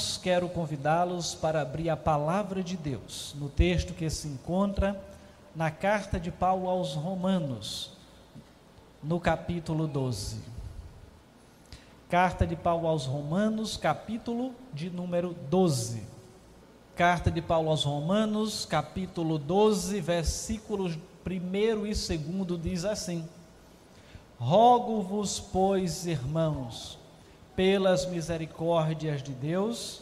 irmãos, quero convidá-los para abrir a palavra de Deus no texto que se encontra na carta de Paulo aos Romanos, no capítulo 12. Carta de Paulo aos Romanos, capítulo de número 12. Carta de Paulo aos Romanos, capítulo 12, versículos 1 e 2 diz assim: Rogo-vos, pois, irmãos, pelas misericórdias de Deus,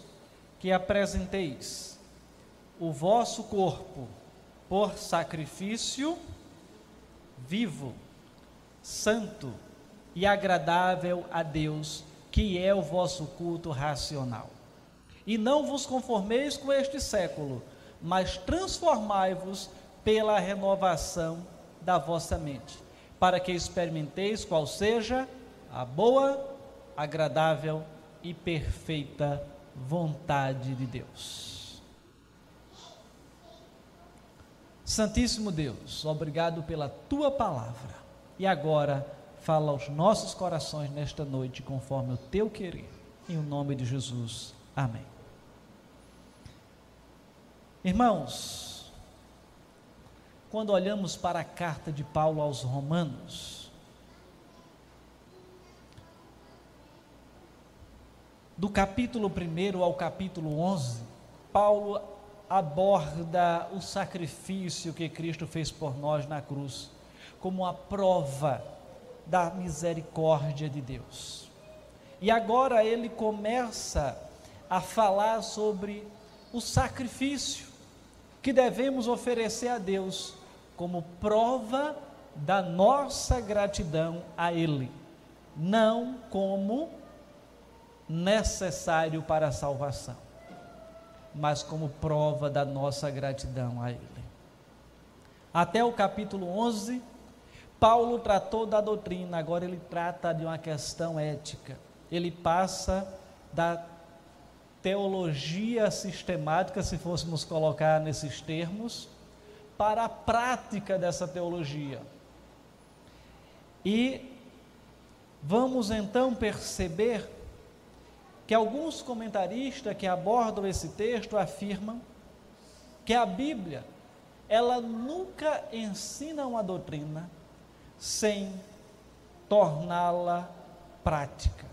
que apresenteis o vosso corpo por sacrifício vivo, santo e agradável a Deus, que é o vosso culto racional. E não vos conformeis com este século, mas transformai-vos pela renovação da vossa mente, para que experimenteis qual seja a boa, agradável e perfeita vontade de Deus. Santíssimo Deus, obrigado pela tua palavra. E agora fala aos nossos corações nesta noite conforme o teu querer. Em o nome de Jesus. Amém. Irmãos, quando olhamos para a carta de Paulo aos Romanos, do capítulo 1 ao capítulo 11, Paulo aborda o sacrifício que Cristo fez por nós na cruz, como a prova da misericórdia de Deus. E agora ele começa a falar sobre o sacrifício que devemos oferecer a Deus como prova da nossa gratidão a Ele, não como necessário para a salvação, mas como prova da nossa gratidão a Ele. Até o capítulo 11, Paulo tratou da doutrina, agora ele trata de uma questão ética. Ele passa da teologia sistemática, se fôssemos colocar nesses termos, para a prática dessa teologia. E vamos então perceber que alguns comentaristas que abordam esse texto afirmam que a Bíblia ela nunca ensina uma doutrina sem torná-la prática.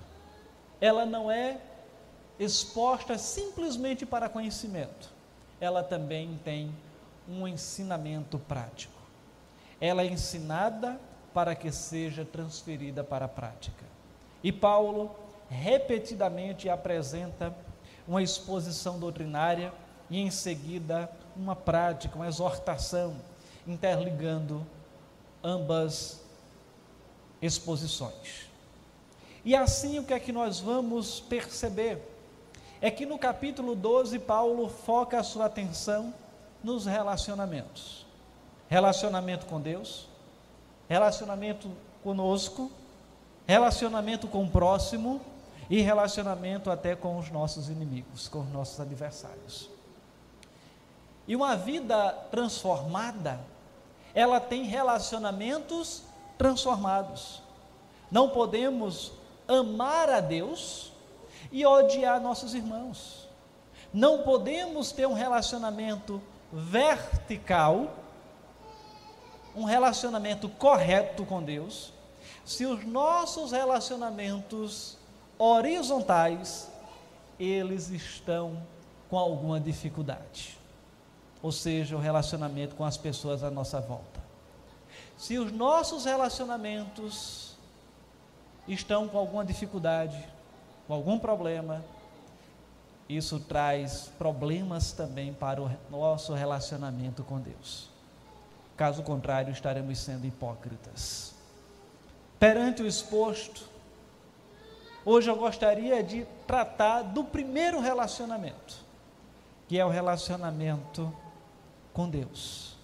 Ela não é exposta simplesmente para conhecimento. Ela também tem um ensinamento prático. Ela é ensinada para que seja transferida para a prática. E Paulo repetidamente apresenta uma exposição doutrinária e em seguida uma prática, uma exortação, interligando ambas exposições. E assim o que é que nós vamos perceber? É que no capítulo 12 Paulo foca a sua atenção nos relacionamentos. Relacionamento com Deus, relacionamento conosco, relacionamento com o próximo e relacionamento até com os nossos inimigos, com os nossos adversários. E uma vida transformada, ela tem relacionamentos transformados. Não podemos amar a Deus e odiar nossos irmãos. Não podemos ter um relacionamento vertical, um relacionamento correto com Deus, se os nossos relacionamentos horizontais, eles estão com alguma dificuldade. Ou seja, o relacionamento com as pessoas à nossa volta. Se os nossos relacionamentos estão com alguma dificuldade, com algum problema, isso traz problemas também para o nosso relacionamento com Deus. Caso contrário, estaremos sendo hipócritas. Perante o exposto, Hoje eu gostaria de tratar do primeiro relacionamento, que é o relacionamento com Deus.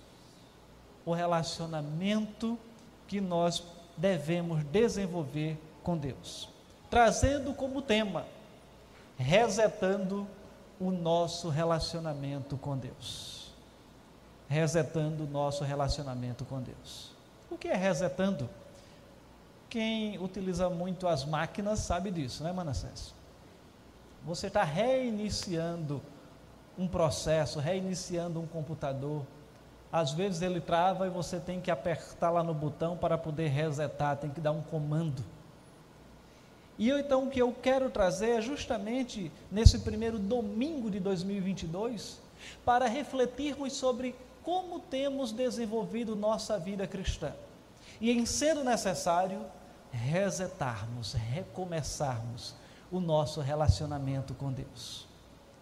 O relacionamento que nós devemos desenvolver com Deus. Trazendo como tema, resetando o nosso relacionamento com Deus. Resetando o nosso relacionamento com Deus. O que é resetando? Quem utiliza muito as máquinas sabe disso, né, Manassés? Você está reiniciando um processo, reiniciando um computador. Às vezes ele trava e você tem que apertar lá no botão para poder resetar, tem que dar um comando. E eu, então o que eu quero trazer é justamente nesse primeiro domingo de 2022 para refletirmos sobre como temos desenvolvido nossa vida cristã. E em sendo necessário, resetarmos, recomeçarmos o nosso relacionamento com Deus.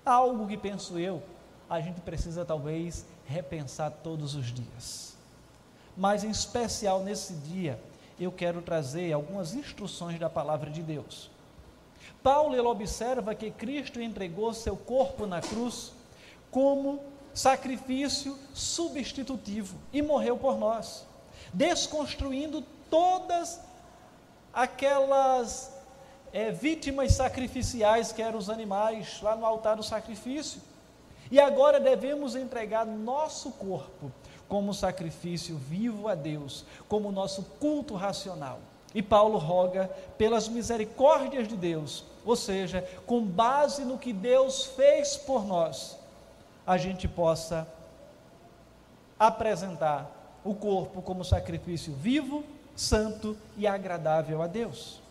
Algo que penso eu, a gente precisa talvez repensar todos os dias. Mas em especial nesse dia, eu quero trazer algumas instruções da palavra de Deus. Paulo ele observa que Cristo entregou seu corpo na cruz como sacrifício substitutivo e morreu por nós, desconstruindo todas aquelas é, vítimas sacrificiais que eram os animais lá no altar do sacrifício. E agora devemos entregar nosso corpo como sacrifício vivo a Deus, como nosso culto racional. E Paulo roga pelas misericórdias de Deus, ou seja, com base no que Deus fez por nós, a gente possa apresentar o corpo como sacrifício vivo, santo e agradável a Deus.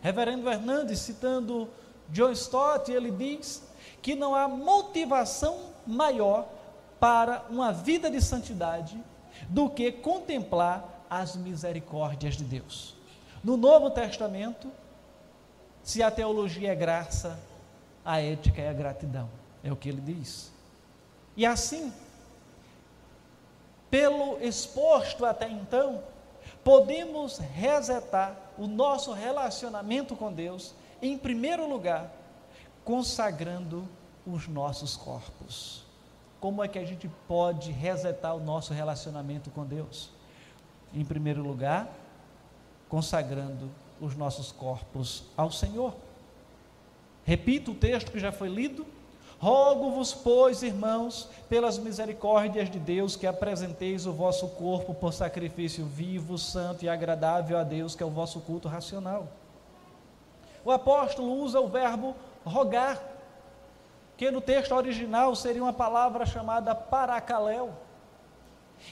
Reverendo Hernandes, citando John Stott, ele diz que não há motivação maior para uma vida de santidade do que contemplar as misericórdias de Deus. No Novo Testamento, se a teologia é graça, a ética é a gratidão, é o que ele diz. E assim, pelo exposto até então, podemos resetar o nosso relacionamento com Deus, em primeiro lugar, consagrando os nossos corpos. Como é que a gente pode resetar o nosso relacionamento com Deus? Em primeiro lugar, consagrando os nossos corpos ao Senhor. Repito o texto que já foi lido, Rogo-vos, pois, irmãos, pelas misericórdias de Deus, que apresenteis o vosso corpo por sacrifício vivo, santo e agradável a Deus, que é o vosso culto racional. O apóstolo usa o verbo rogar, que no texto original seria uma palavra chamada paracaléu,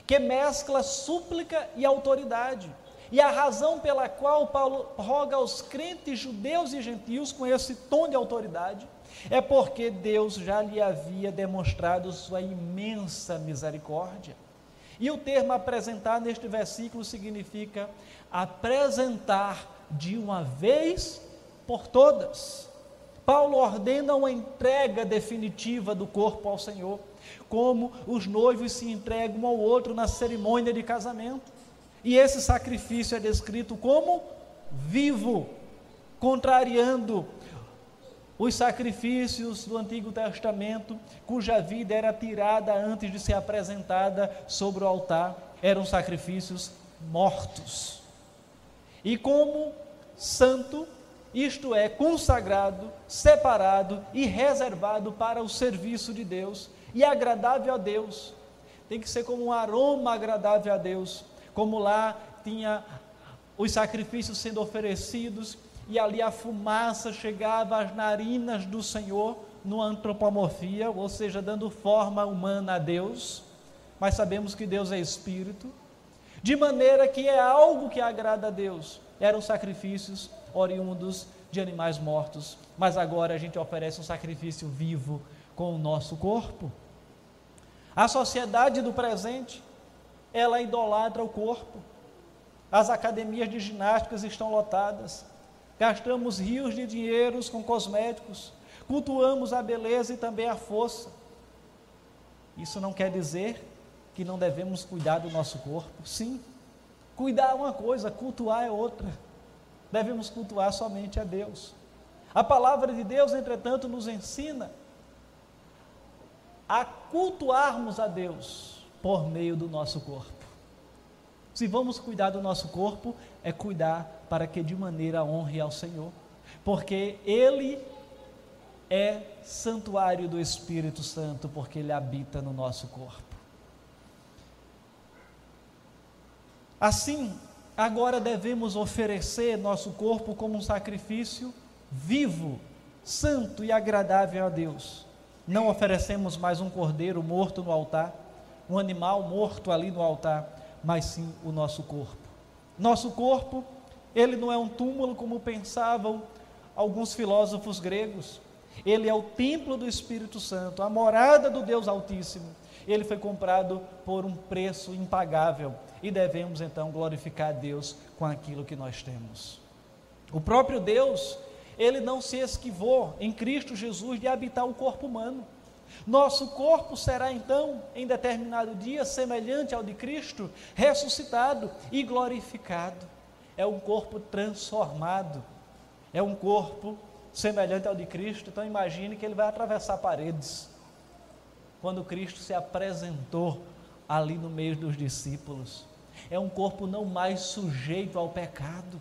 que mescla súplica e autoridade. E a razão pela qual Paulo roga aos crentes judeus e gentios com esse tom de autoridade é porque Deus já lhe havia demonstrado sua imensa misericórdia. E o termo apresentar neste versículo significa apresentar de uma vez por todas. Paulo ordena uma entrega definitiva do corpo ao Senhor, como os noivos se entregam ao outro na cerimônia de casamento. E esse sacrifício é descrito como vivo, contrariando os sacrifícios do Antigo Testamento, cuja vida era tirada antes de ser apresentada sobre o altar, eram sacrifícios mortos. E como santo, isto é, consagrado, separado e reservado para o serviço de Deus e agradável a Deus. Tem que ser como um aroma agradável a Deus, como lá tinha os sacrifícios sendo oferecidos e ali a fumaça chegava às narinas do Senhor, numa antropomorfia, ou seja, dando forma humana a Deus, mas sabemos que Deus é espírito, de maneira que é algo que agrada a Deus. Eram sacrifícios oriundos de animais mortos, mas agora a gente oferece um sacrifício vivo com o nosso corpo. A sociedade do presente, ela idolatra o corpo. As academias de ginásticas estão lotadas gastamos rios de dinheiros com cosméticos, cultuamos a beleza e também a força. Isso não quer dizer que não devemos cuidar do nosso corpo. Sim, cuidar é uma coisa, cultuar é outra. Devemos cultuar somente a Deus. A palavra de Deus, entretanto, nos ensina a cultuarmos a Deus por meio do nosso corpo. Se vamos cuidar do nosso corpo, é cuidar para que de maneira honre ao Senhor, porque Ele é santuário do Espírito Santo, porque Ele habita no nosso corpo. Assim, agora devemos oferecer nosso corpo como um sacrifício vivo, santo e agradável a Deus. Não oferecemos mais um cordeiro morto no altar, um animal morto ali no altar, mas sim o nosso corpo. Nosso corpo, ele não é um túmulo como pensavam alguns filósofos gregos. Ele é o templo do Espírito Santo, a morada do Deus Altíssimo. Ele foi comprado por um preço impagável e devemos então glorificar a Deus com aquilo que nós temos. O próprio Deus, ele não se esquivou em Cristo Jesus de habitar o corpo humano. Nosso corpo será então, em determinado dia, semelhante ao de Cristo, ressuscitado e glorificado. É um corpo transformado, é um corpo semelhante ao de Cristo. Então, imagine que ele vai atravessar paredes. Quando Cristo se apresentou ali no meio dos discípulos, é um corpo não mais sujeito ao pecado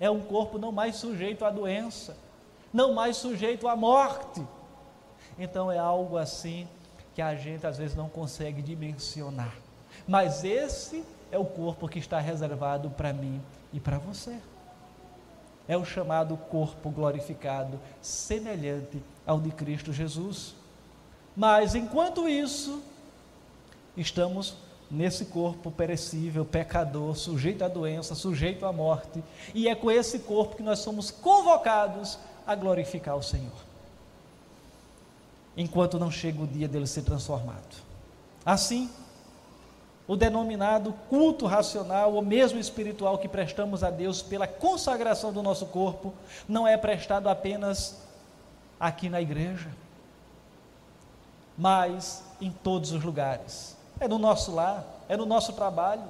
é um corpo não mais sujeito à doença, não mais sujeito à morte. Então é algo assim que a gente às vezes não consegue dimensionar. Mas esse é o corpo que está reservado para mim e para você. É o chamado corpo glorificado, semelhante ao de Cristo Jesus. Mas enquanto isso, estamos nesse corpo perecível, pecador, sujeito à doença, sujeito à morte, e é com esse corpo que nós somos convocados a glorificar o Senhor. Enquanto não chega o dia dele ser transformado. Assim, o denominado culto racional, ou mesmo espiritual que prestamos a Deus pela consagração do nosso corpo, não é prestado apenas aqui na igreja, mas em todos os lugares é no nosso lar, é no nosso trabalho,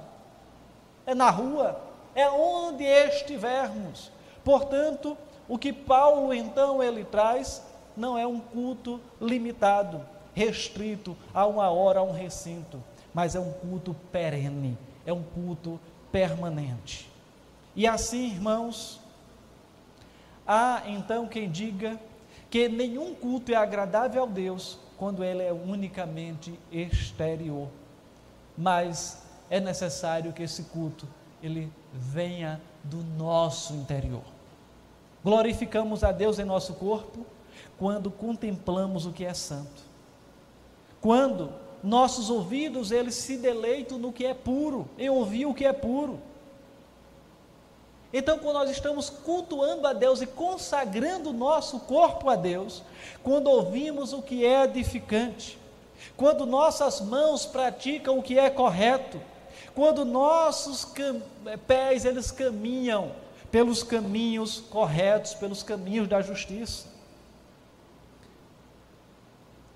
é na rua, é onde estivermos. Portanto, o que Paulo então ele traz não é um culto limitado, restrito a uma hora, a um recinto, mas é um culto perene, é um culto permanente. E assim, irmãos, há então quem diga que nenhum culto é agradável a Deus quando ele é unicamente exterior mas é necessário que esse culto ele venha do nosso interior. Glorificamos a Deus em nosso corpo quando contemplamos o que é santo. Quando nossos ouvidos eles se deleitam no que é puro, em ouvir o que é puro. Então, quando nós estamos cultuando a Deus e consagrando o nosso corpo a Deus, quando ouvimos o que é edificante, quando nossas mãos praticam o que é correto, quando nossos eh, pés eles caminham pelos caminhos corretos, pelos caminhos da justiça.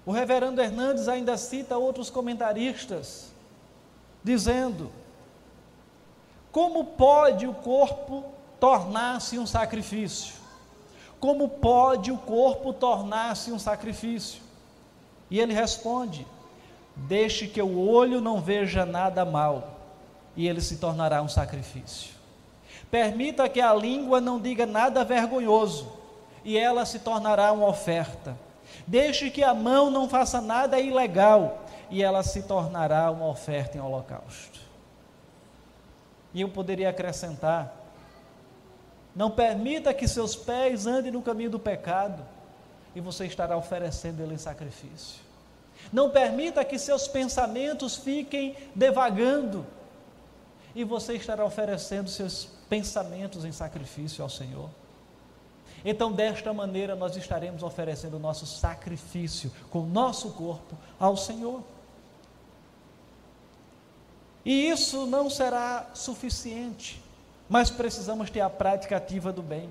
O reverendo Hernandes ainda cita outros comentaristas, dizendo: como pode o corpo tornar-se um sacrifício? Como pode o corpo tornar-se um sacrifício? E ele responde: Deixe que o olho não veja nada mal, e ele se tornará um sacrifício. Permita que a língua não diga nada vergonhoso, e ela se tornará uma oferta. Deixe que a mão não faça nada ilegal, e ela se tornará uma oferta em holocausto. E eu poderia acrescentar: não permita que seus pés andem no caminho do pecado, e você estará oferecendo ele em sacrifício. Não permita que seus pensamentos fiquem devagando, e você estará oferecendo seus pensamentos em sacrifício ao Senhor. Então, desta maneira, nós estaremos oferecendo o nosso sacrifício com o nosso corpo ao Senhor. E isso não será suficiente, mas precisamos ter a prática ativa do bem.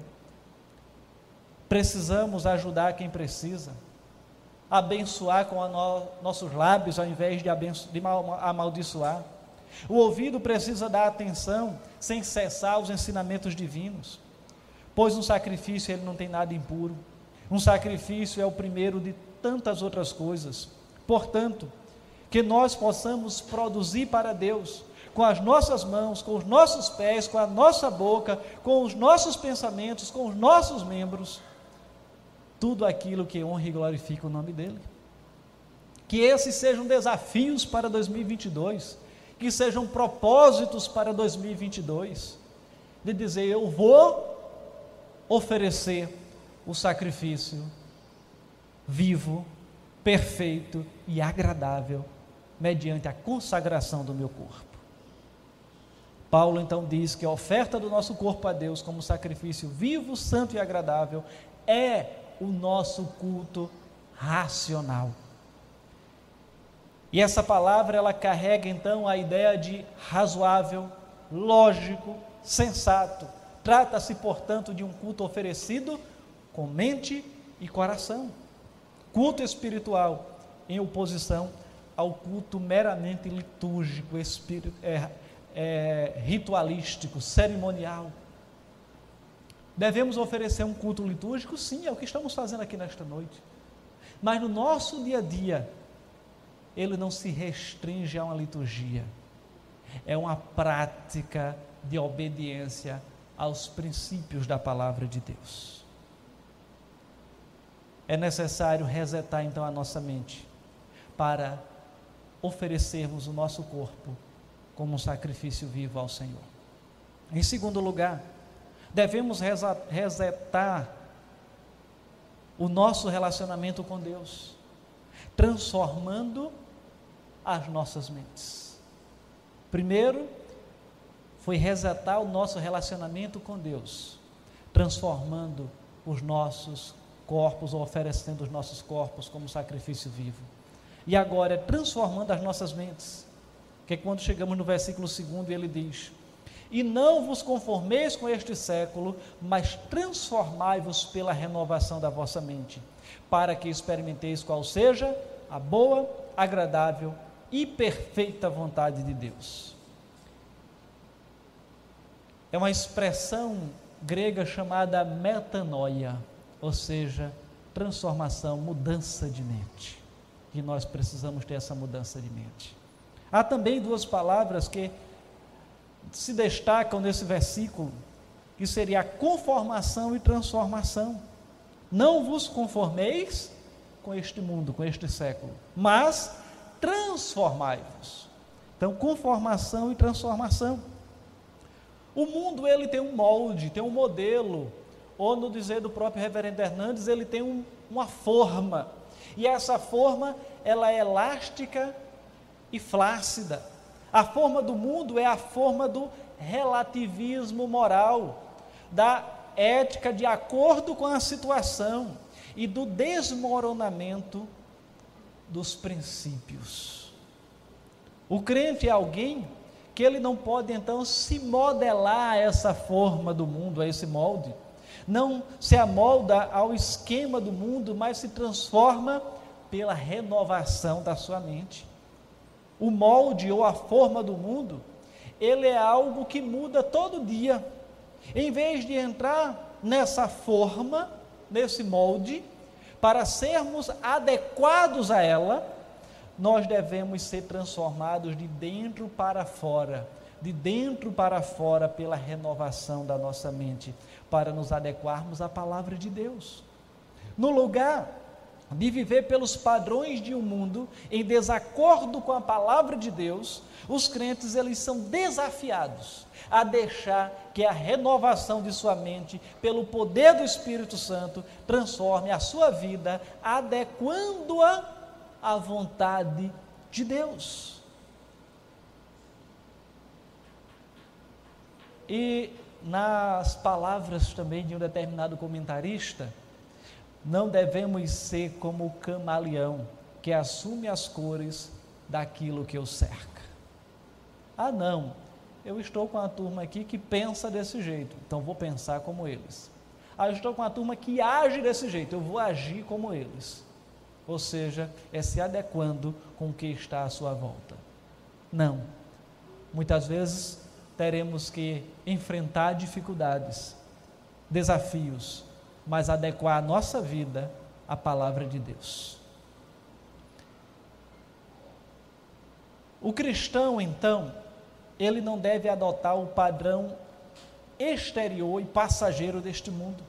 Precisamos ajudar quem precisa, abençoar com no, nossos lábios ao invés de, de amaldiçoar. O ouvido precisa dar atenção sem cessar os ensinamentos divinos, pois um sacrifício ele não tem nada impuro. Um sacrifício é o primeiro de tantas outras coisas. Portanto, que nós possamos produzir para Deus com as nossas mãos, com os nossos pés, com a nossa boca, com os nossos pensamentos, com os nossos membros tudo aquilo que honra e glorifica o nome dele. Que esses sejam desafios para 2022, que sejam propósitos para 2022, de dizer: eu vou oferecer o sacrifício vivo, perfeito e agradável, mediante a consagração do meu corpo. Paulo então diz que a oferta do nosso corpo a Deus como sacrifício vivo, santo e agradável é o nosso culto racional. E essa palavra ela carrega então a ideia de razoável, lógico, sensato. Trata-se, portanto, de um culto oferecido com mente e coração. Culto espiritual em oposição ao culto meramente litúrgico, espírito, é, é, ritualístico, cerimonial. Devemos oferecer um culto litúrgico? Sim, é o que estamos fazendo aqui nesta noite. Mas no nosso dia a dia, ele não se restringe a uma liturgia, é uma prática de obediência aos princípios da palavra de Deus. É necessário resetar então a nossa mente para oferecermos o nosso corpo como um sacrifício vivo ao Senhor. Em segundo lugar, devemos resetar o nosso relacionamento com Deus, transformando as nossas mentes. Primeiro, foi resetar o nosso relacionamento com Deus, transformando os nossos corpos ou oferecendo os nossos corpos como sacrifício vivo. E agora é transformando as nossas mentes. Que é quando chegamos no versículo 2 ele diz: E não vos conformeis com este século, mas transformai-vos pela renovação da vossa mente, para que experimenteis qual seja a boa, agradável e perfeita vontade de Deus. É uma expressão grega chamada metanoia, ou seja, transformação, mudança de mente. E nós precisamos ter essa mudança de mente. Há também duas palavras que se destacam nesse versículo, que seria a conformação e transformação. Não vos conformeis com este mundo, com este século, mas transformai-vos. Então, conformação e transformação. O mundo ele tem um molde, tem um modelo, ou no dizer do próprio reverendo Hernandes, ele tem um, uma forma. E essa forma, ela é elástica e flácida. A forma do mundo é a forma do relativismo moral, da ética de acordo com a situação e do desmoronamento dos princípios. O crente é alguém que ele não pode então se modelar a essa forma do mundo, a esse molde. Não se amolda ao esquema do mundo, mas se transforma pela renovação da sua mente. O molde ou a forma do mundo, ele é algo que muda todo dia. Em vez de entrar nessa forma, nesse molde, para sermos adequados a ela, nós devemos ser transformados de dentro para fora, de dentro para fora, pela renovação da nossa mente, para nos adequarmos à palavra de Deus. No lugar de viver pelos padrões de um mundo em desacordo com a palavra de Deus, os crentes eles são desafiados a deixar que a renovação de sua mente pelo poder do Espírito Santo transforme a sua vida, adequando-a à vontade de Deus. E nas palavras também de um determinado comentarista, não devemos ser como o camaleão que assume as cores daquilo que o cerca. Ah, não, eu estou com a turma aqui que pensa desse jeito, então vou pensar como eles. Ah, eu estou com a turma que age desse jeito, eu vou agir como eles. Ou seja, é se adequando com o que está à sua volta. Não. Muitas vezes teremos que enfrentar dificuldades, desafios, mas adequar a nossa vida à palavra de Deus. O cristão, então, ele não deve adotar o padrão exterior e passageiro deste mundo,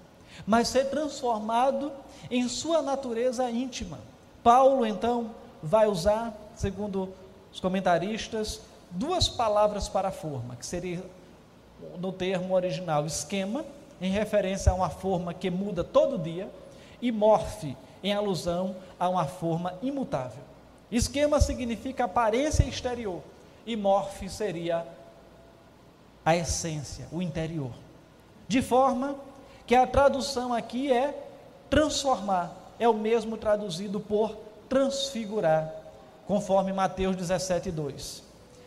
mas ser transformado em sua natureza íntima. Paulo, então, vai usar, segundo os comentaristas, duas palavras para a forma, que seria no termo original esquema em referência a uma forma que muda todo dia, e morfe, em alusão a uma forma imutável. Esquema significa aparência exterior, e morfe seria a essência, o interior. De forma que a tradução aqui é transformar, é o mesmo traduzido por transfigurar, conforme Mateus 17, 2.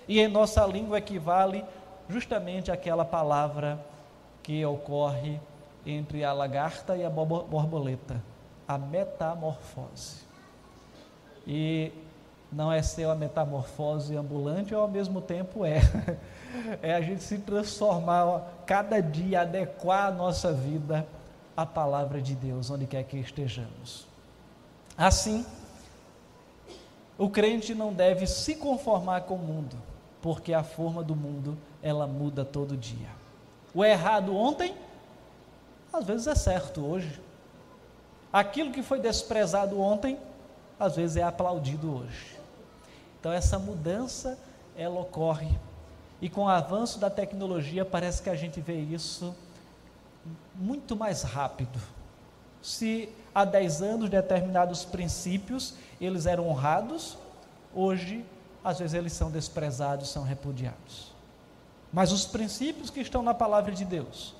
E em nossa língua equivale justamente aquela palavra que ocorre entre a lagarta e a borboleta, a metamorfose. E não é ser uma metamorfose ambulante, ou ao mesmo tempo é. É a gente se transformar cada dia, adequar a nossa vida à palavra de Deus, onde quer que estejamos. Assim, o crente não deve se conformar com o mundo, porque a forma do mundo, ela muda todo dia. O errado ontem, às vezes é certo hoje. Aquilo que foi desprezado ontem, às vezes é aplaudido hoje. Então essa mudança ela ocorre e com o avanço da tecnologia parece que a gente vê isso muito mais rápido. Se há 10 anos determinados princípios eles eram honrados, hoje às vezes eles são desprezados, são repudiados. Mas os princípios que estão na palavra de Deus,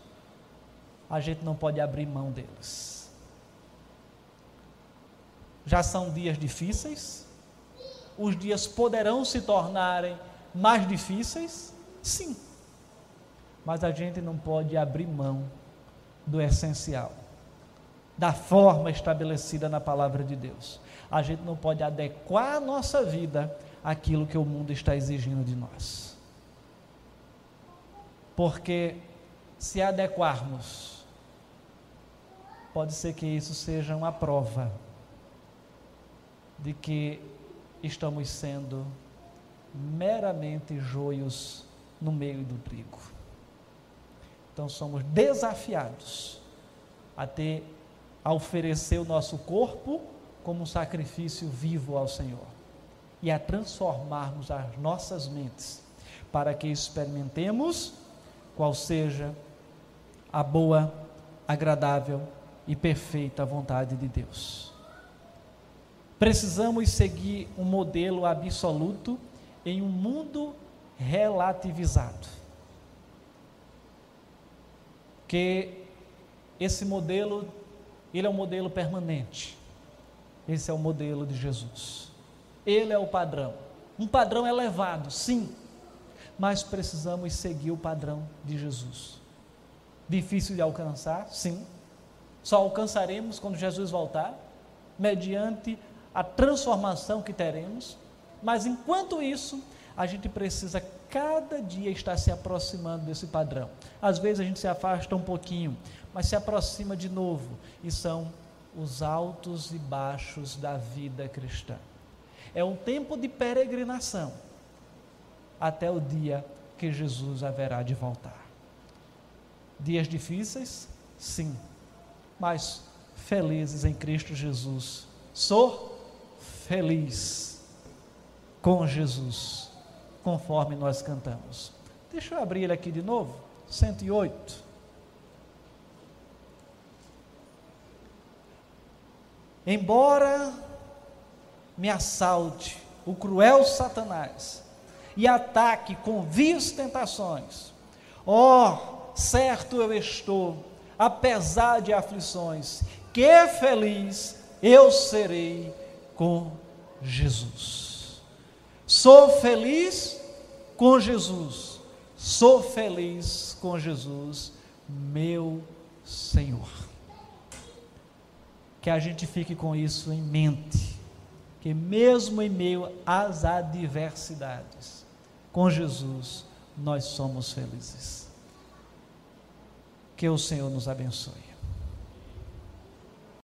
a gente não pode abrir mão deles. Já são dias difíceis, os dias poderão se tornarem mais difíceis? Sim. Mas a gente não pode abrir mão do essencial, da forma estabelecida na palavra de Deus. A gente não pode adequar a nossa vida àquilo que o mundo está exigindo de nós. Porque se adequarmos, pode ser que isso seja uma prova de que estamos sendo meramente joios no meio do trigo. Então somos desafiados a ter a oferecer o nosso corpo como um sacrifício vivo ao Senhor e a transformarmos as nossas mentes para que experimentemos qual seja a boa, agradável e perfeita vontade de Deus. Precisamos seguir um modelo absoluto em um mundo relativizado. Que esse modelo, ele é um modelo permanente. Esse é o modelo de Jesus. Ele é o padrão. Um padrão elevado, sim, mas precisamos seguir o padrão de Jesus. Difícil de alcançar, sim. Só alcançaremos quando Jesus voltar, mediante a transformação que teremos, mas enquanto isso, a gente precisa cada dia estar se aproximando desse padrão. Às vezes a gente se afasta um pouquinho, mas se aproxima de novo, e são os altos e baixos da vida cristã. É um tempo de peregrinação até o dia que Jesus haverá de voltar. Dias difíceis? Sim, mas felizes em Cristo Jesus. Sou feliz com Jesus, conforme nós cantamos. Deixa eu abrir ele aqui de novo, 108. Embora me assalte o cruel Satanás e ataque com vias tentações, ó, oh, certo eu estou, apesar de aflições, que feliz eu serei com Jesus. Sou feliz com Jesus. Sou feliz com Jesus, meu Senhor. Que a gente fique com isso em mente, que mesmo em meio às adversidades, com Jesus nós somos felizes. Que o Senhor nos abençoe.